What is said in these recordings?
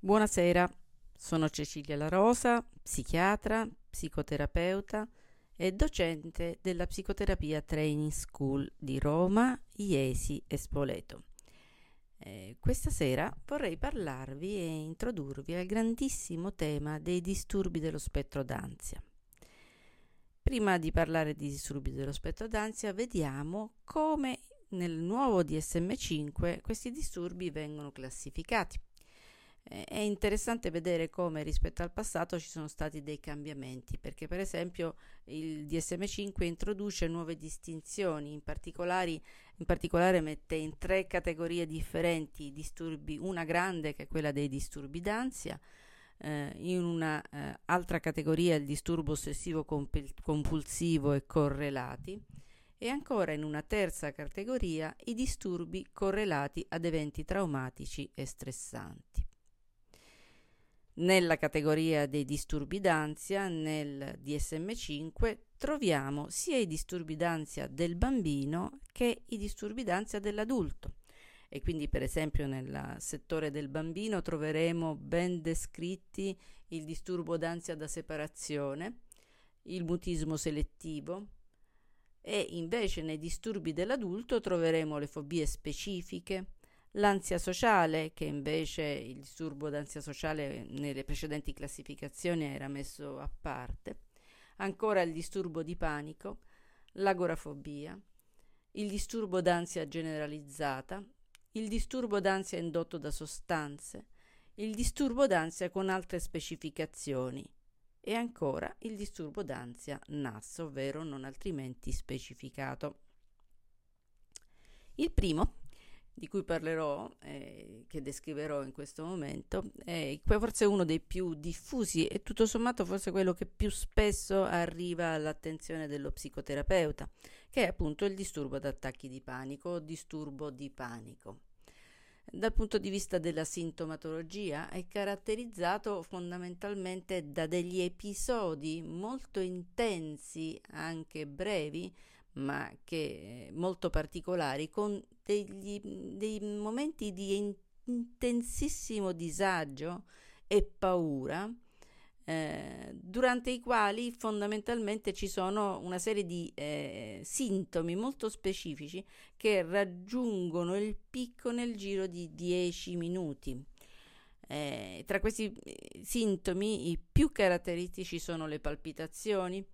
Buonasera, sono Cecilia La Rosa, psichiatra, psicoterapeuta e docente della Psicoterapia Training School di Roma, Iesi e Spoleto. Eh, questa sera vorrei parlarvi e introdurvi al grandissimo tema dei disturbi dello spettro d'ansia. Prima di parlare di disturbi dello spettro d'ansia, vediamo come nel nuovo DSM5 questi disturbi vengono classificati. È interessante vedere come rispetto al passato ci sono stati dei cambiamenti, perché per esempio il DSM5 introduce nuove distinzioni, in in particolare mette in tre categorie differenti disturbi, una grande che è quella dei disturbi d'ansia, eh, in una eh, categoria il disturbo ossessivo compulsivo e correlati e ancora in una terza categoria i disturbi correlati ad eventi traumatici e stressanti. Nella categoria dei disturbi d'ansia, nel DSM5, troviamo sia i disturbi d'ansia del bambino che i disturbi d'ansia dell'adulto. E quindi, per esempio, nel settore del bambino troveremo ben descritti il disturbo d'ansia da separazione, il mutismo selettivo, e invece nei disturbi dell'adulto troveremo le fobie specifiche, L'ansia sociale, che invece il disturbo d'ansia sociale nelle precedenti classificazioni era messo a parte, ancora il disturbo di panico, l'agorafobia, il disturbo d'ansia generalizzata, il disturbo d'ansia indotto da sostanze, il disturbo d'ansia con altre specificazioni e ancora il disturbo d'ansia NAS, ovvero non altrimenti specificato. Il primo di cui parlerò, eh, che descriverò in questo momento, è forse uno dei più diffusi e tutto sommato forse quello che più spesso arriva all'attenzione dello psicoterapeuta, che è appunto il disturbo d'attacchi di panico o disturbo di panico. Dal punto di vista della sintomatologia è caratterizzato fondamentalmente da degli episodi molto intensi, anche brevi, ma che molto particolari, con degli, dei momenti di intensissimo disagio e paura, eh, durante i quali fondamentalmente ci sono una serie di eh, sintomi molto specifici che raggiungono il picco nel giro di 10 minuti. Eh, tra questi eh, sintomi i più caratteristici sono le palpitazioni,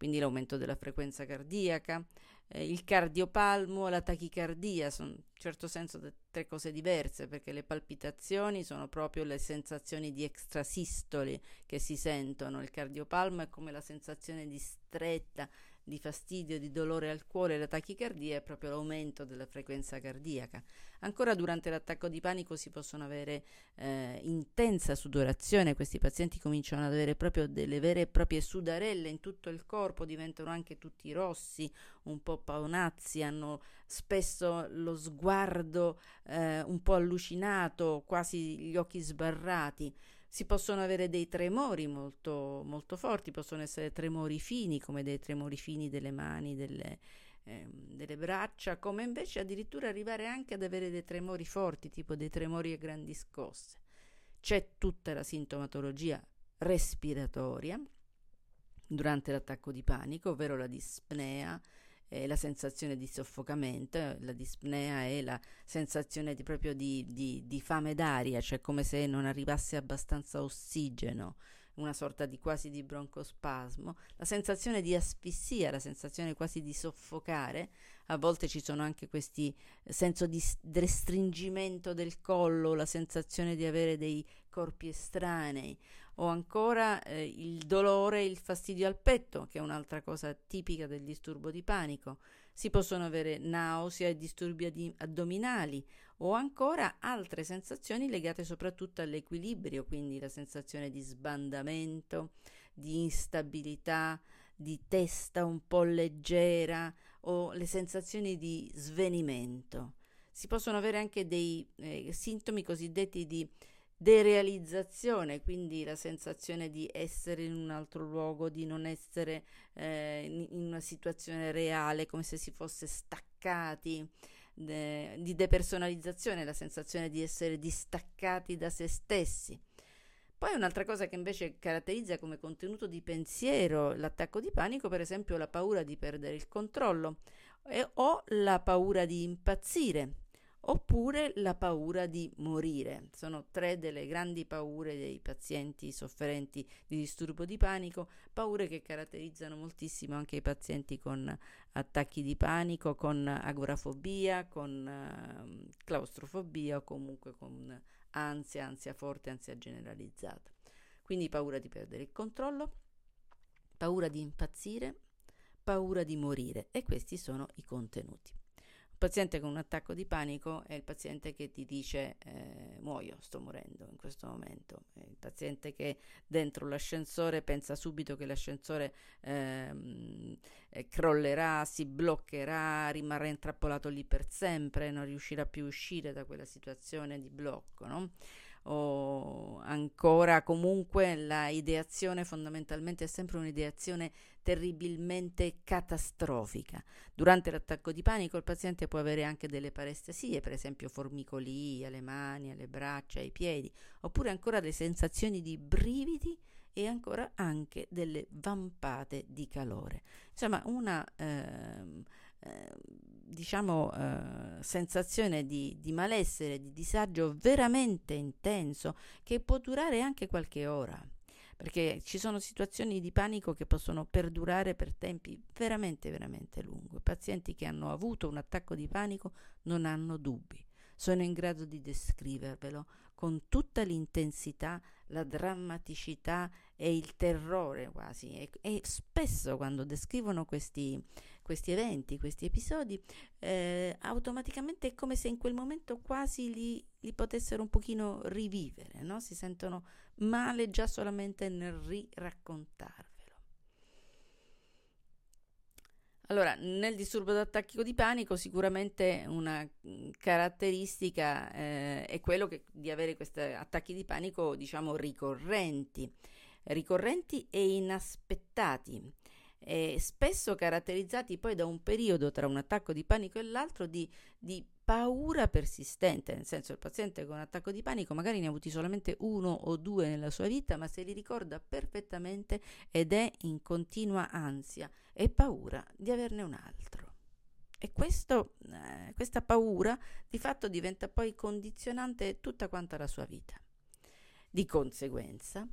quindi l'aumento della frequenza cardiaca, eh, il cardiopalmo la tachicardia, sono in certo senso tre cose diverse perché le palpitazioni sono proprio le sensazioni di extrasistoli che si sentono, il cardiopalmo è come la sensazione di stretta, di fastidio, di dolore al cuore, la tachicardia è proprio l'aumento della frequenza cardiaca. Ancora durante l'attacco di panico si possono avere eh, intensa sudorazione, questi pazienti cominciano ad avere proprio delle vere e proprie sudarelle in tutto il corpo, diventano anche tutti rossi, un po' paonazzi, hanno spesso lo sguardo eh, un po' allucinato, quasi gli occhi sbarrati si possono avere dei tremori molto, molto forti, possono essere tremori fini come dei tremori fini delle mani, delle, eh, delle braccia, come invece addirittura arrivare anche ad avere dei tremori forti, tipo dei tremori a grandi scosse. C'è tutta la sintomatologia respiratoria durante l'attacco di panico, ovvero la dispnea, eh, la sensazione di soffocamento, la dispnea e la sensazione di, proprio di, di, di fame d'aria, cioè come se non arrivasse abbastanza ossigeno, una sorta di quasi di broncospasmo, la sensazione di asfissia, la sensazione quasi di soffocare, a volte ci sono anche questi eh, senso di restringimento del collo, la sensazione di avere dei corpi estranei o ancora eh, il dolore il fastidio al petto, che è un'altra cosa tipica del disturbo di panico. Si possono avere nausea e disturbi ad- addominali o ancora altre sensazioni legate soprattutto all'equilibrio, quindi la sensazione di sbandamento, di instabilità, di testa un po' leggera o le sensazioni di svenimento. Si possono avere anche dei eh, sintomi cosiddetti di derealizzazione, quindi la sensazione di essere in un altro luogo, di non essere eh, in una situazione reale, come se si fosse staccati, de, di depersonalizzazione, la sensazione di essere distaccati da se stessi. Poi un'altra cosa che invece caratterizza come contenuto di pensiero l'attacco di panico, per esempio la paura di perdere il controllo eh, o la paura di impazzire oppure la paura di morire. Sono tre delle grandi paure dei pazienti sofferenti di disturbo di panico, paure che caratterizzano moltissimo anche i pazienti con attacchi di panico, con agorafobia, con uh, claustrofobia o comunque con ansia, ansia forte, ansia generalizzata. Quindi paura di perdere il controllo, paura di impazzire, paura di morire e questi sono i contenuti paziente con un attacco di panico è il paziente che ti dice eh, muoio, sto morendo in questo momento, è il paziente che dentro l'ascensore pensa subito che l'ascensore ehm, eh, crollerà, si bloccherà, rimarrà intrappolato lì per sempre, non riuscirà più a uscire da quella situazione di blocco. No? O ancora comunque la ideazione fondamentalmente è sempre un'ideazione terribilmente catastrofica. Durante l'attacco di panico il paziente può avere anche delle parestesie, per esempio formicolii alle mani, alle braccia, ai piedi, oppure ancora delle sensazioni di brividi e ancora anche delle vampate di calore. Insomma, una eh, diciamo, eh, sensazione di, di malessere, di disagio veramente intenso che può durare anche qualche ora perché ci sono situazioni di panico che possono perdurare per tempi veramente, veramente lunghi. Pazienti che hanno avuto un attacco di panico non hanno dubbi, sono in grado di descrivervelo con tutta l'intensità, la drammaticità e il terrore quasi. E, e spesso quando descrivono questi, questi eventi, questi episodi, eh, automaticamente è come se in quel momento quasi li, li potessero un pochino rivivere, no? si sentono male già solamente nel riraccontarlo. Allora, nel disturbo d'attacco di panico sicuramente una mm, caratteristica eh, è quello che, di avere questi attacchi di panico, diciamo, ricorrenti, ricorrenti e inaspettati, e spesso caratterizzati poi da un periodo tra un attacco di panico e l'altro di, di paura persistente, nel senso il paziente con un attacco di panico magari ne ha avuti solamente uno o due nella sua vita, ma se li ricorda perfettamente ed è in continua ansia e paura di averne un altro. E questo, eh, questa paura di fatto diventa poi condizionante tutta quanta la sua vita. Di conseguenza,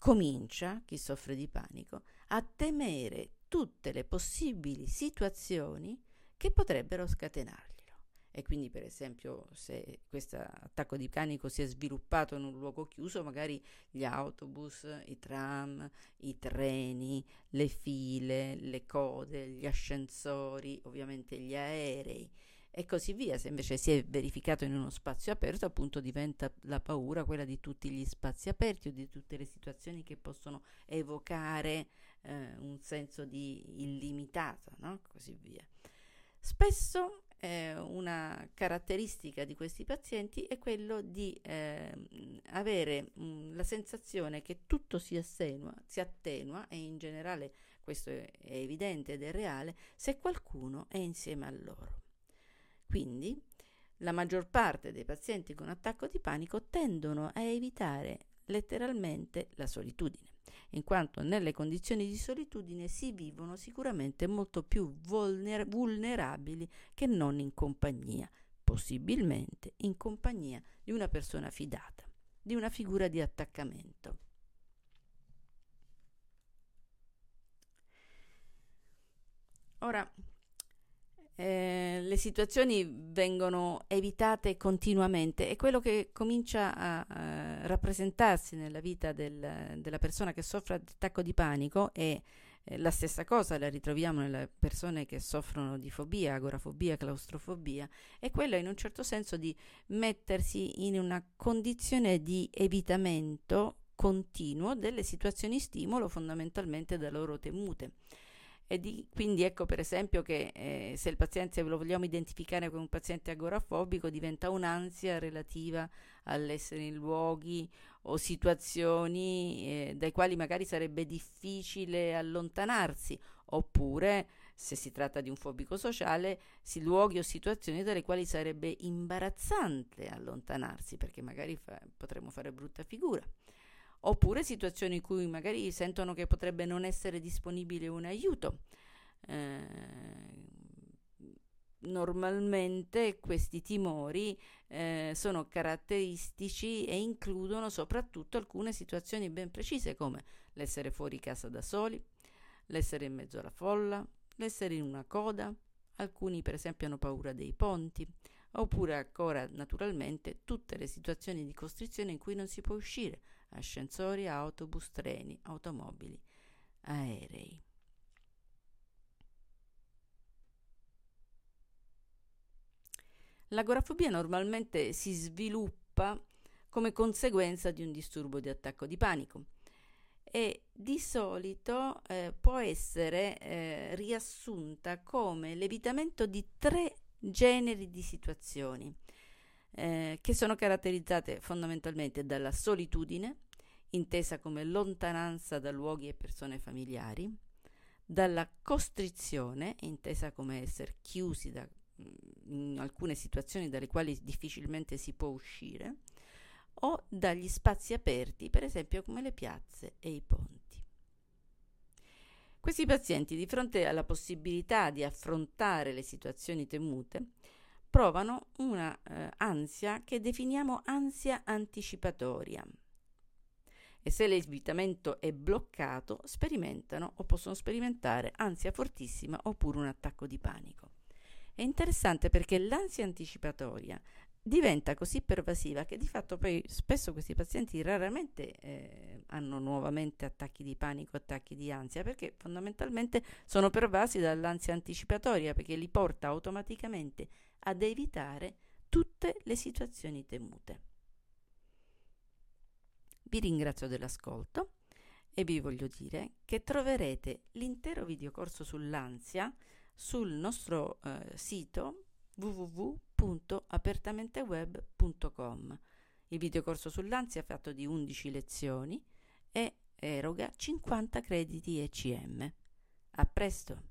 comincia, chi soffre di panico, a temere tutte le possibili situazioni che potrebbero scatenarlo e quindi per esempio se questo attacco di panico si è sviluppato in un luogo chiuso, magari gli autobus, i tram, i treni, le file, le code, gli ascensori, ovviamente gli aerei e così via. Se invece si è verificato in uno spazio aperto, appunto diventa la paura quella di tutti gli spazi aperti o di tutte le situazioni che possono evocare eh, un senso di illimitato, no? Così via. Spesso eh, una caratteristica di questi pazienti è quello di eh, avere mh, la sensazione che tutto si, assenua, si attenua e in generale questo è, è evidente ed è reale se qualcuno è insieme a loro. Quindi la maggior parte dei pazienti con attacco di panico tendono a evitare letteralmente la solitudine in quanto nelle condizioni di solitudine si vivono sicuramente molto più vulner- vulnerabili che non in compagnia, possibilmente in compagnia di una persona fidata, di una figura di attaccamento. Ora, eh, le situazioni vengono evitate continuamente e quello che comincia a, a rappresentarsi nella vita del, della persona che soffre di attacco di panico è eh, la stessa cosa la ritroviamo nelle persone che soffrono di fobia, agorafobia, claustrofobia, è quella in un certo senso di mettersi in una condizione di evitamento continuo delle situazioni stimolo fondamentalmente da loro temute. Di, quindi ecco per esempio che eh, se il paziente lo vogliamo identificare come un paziente agorafobico diventa un'ansia relativa all'essere in luoghi o situazioni eh, dai quali magari sarebbe difficile allontanarsi. Oppure se si tratta di un fobico sociale, si luoghi o situazioni dalle quali sarebbe imbarazzante allontanarsi perché magari fa, potremmo fare brutta figura oppure situazioni in cui magari sentono che potrebbe non essere disponibile un aiuto. Eh, normalmente questi timori eh, sono caratteristici e includono soprattutto alcune situazioni ben precise come l'essere fuori casa da soli, l'essere in mezzo alla folla, l'essere in una coda, alcuni per esempio hanno paura dei ponti, oppure ancora naturalmente tutte le situazioni di costrizione in cui non si può uscire, ascensori, autobus, treni, automobili, aerei. L'agorafobia normalmente si sviluppa come conseguenza di un disturbo di attacco di panico e di solito eh, può essere eh, riassunta come l'evitamento di tre generi di situazioni eh, che sono caratterizzate fondamentalmente dalla solitudine, intesa come lontananza da luoghi e persone familiari, dalla costrizione, intesa come essere chiusi da, mm, in alcune situazioni dalle quali difficilmente si può uscire, o dagli spazi aperti, per esempio come le piazze e i ponti. Questi pazienti, di fronte alla possibilità di affrontare le situazioni temute, provano una eh, ansia che definiamo ansia anticipatoria. E se l'evitamento è bloccato, sperimentano o possono sperimentare ansia fortissima oppure un attacco di panico. È interessante perché l'ansia anticipatoria diventa così pervasiva che di fatto poi spesso questi pazienti raramente eh, hanno nuovamente attacchi di panico, attacchi di ansia, perché fondamentalmente sono pervasi dall'ansia anticipatoria, perché li porta automaticamente ad evitare tutte le situazioni temute. Vi ringrazio dell'ascolto e vi voglio dire che troverete l'intero videocorso sull'ansia sul nostro eh, sito www.apertamenteweb.com. Il videocorso sull'ansia è fatto di 11 lezioni e eroga 50 crediti ECM. A presto!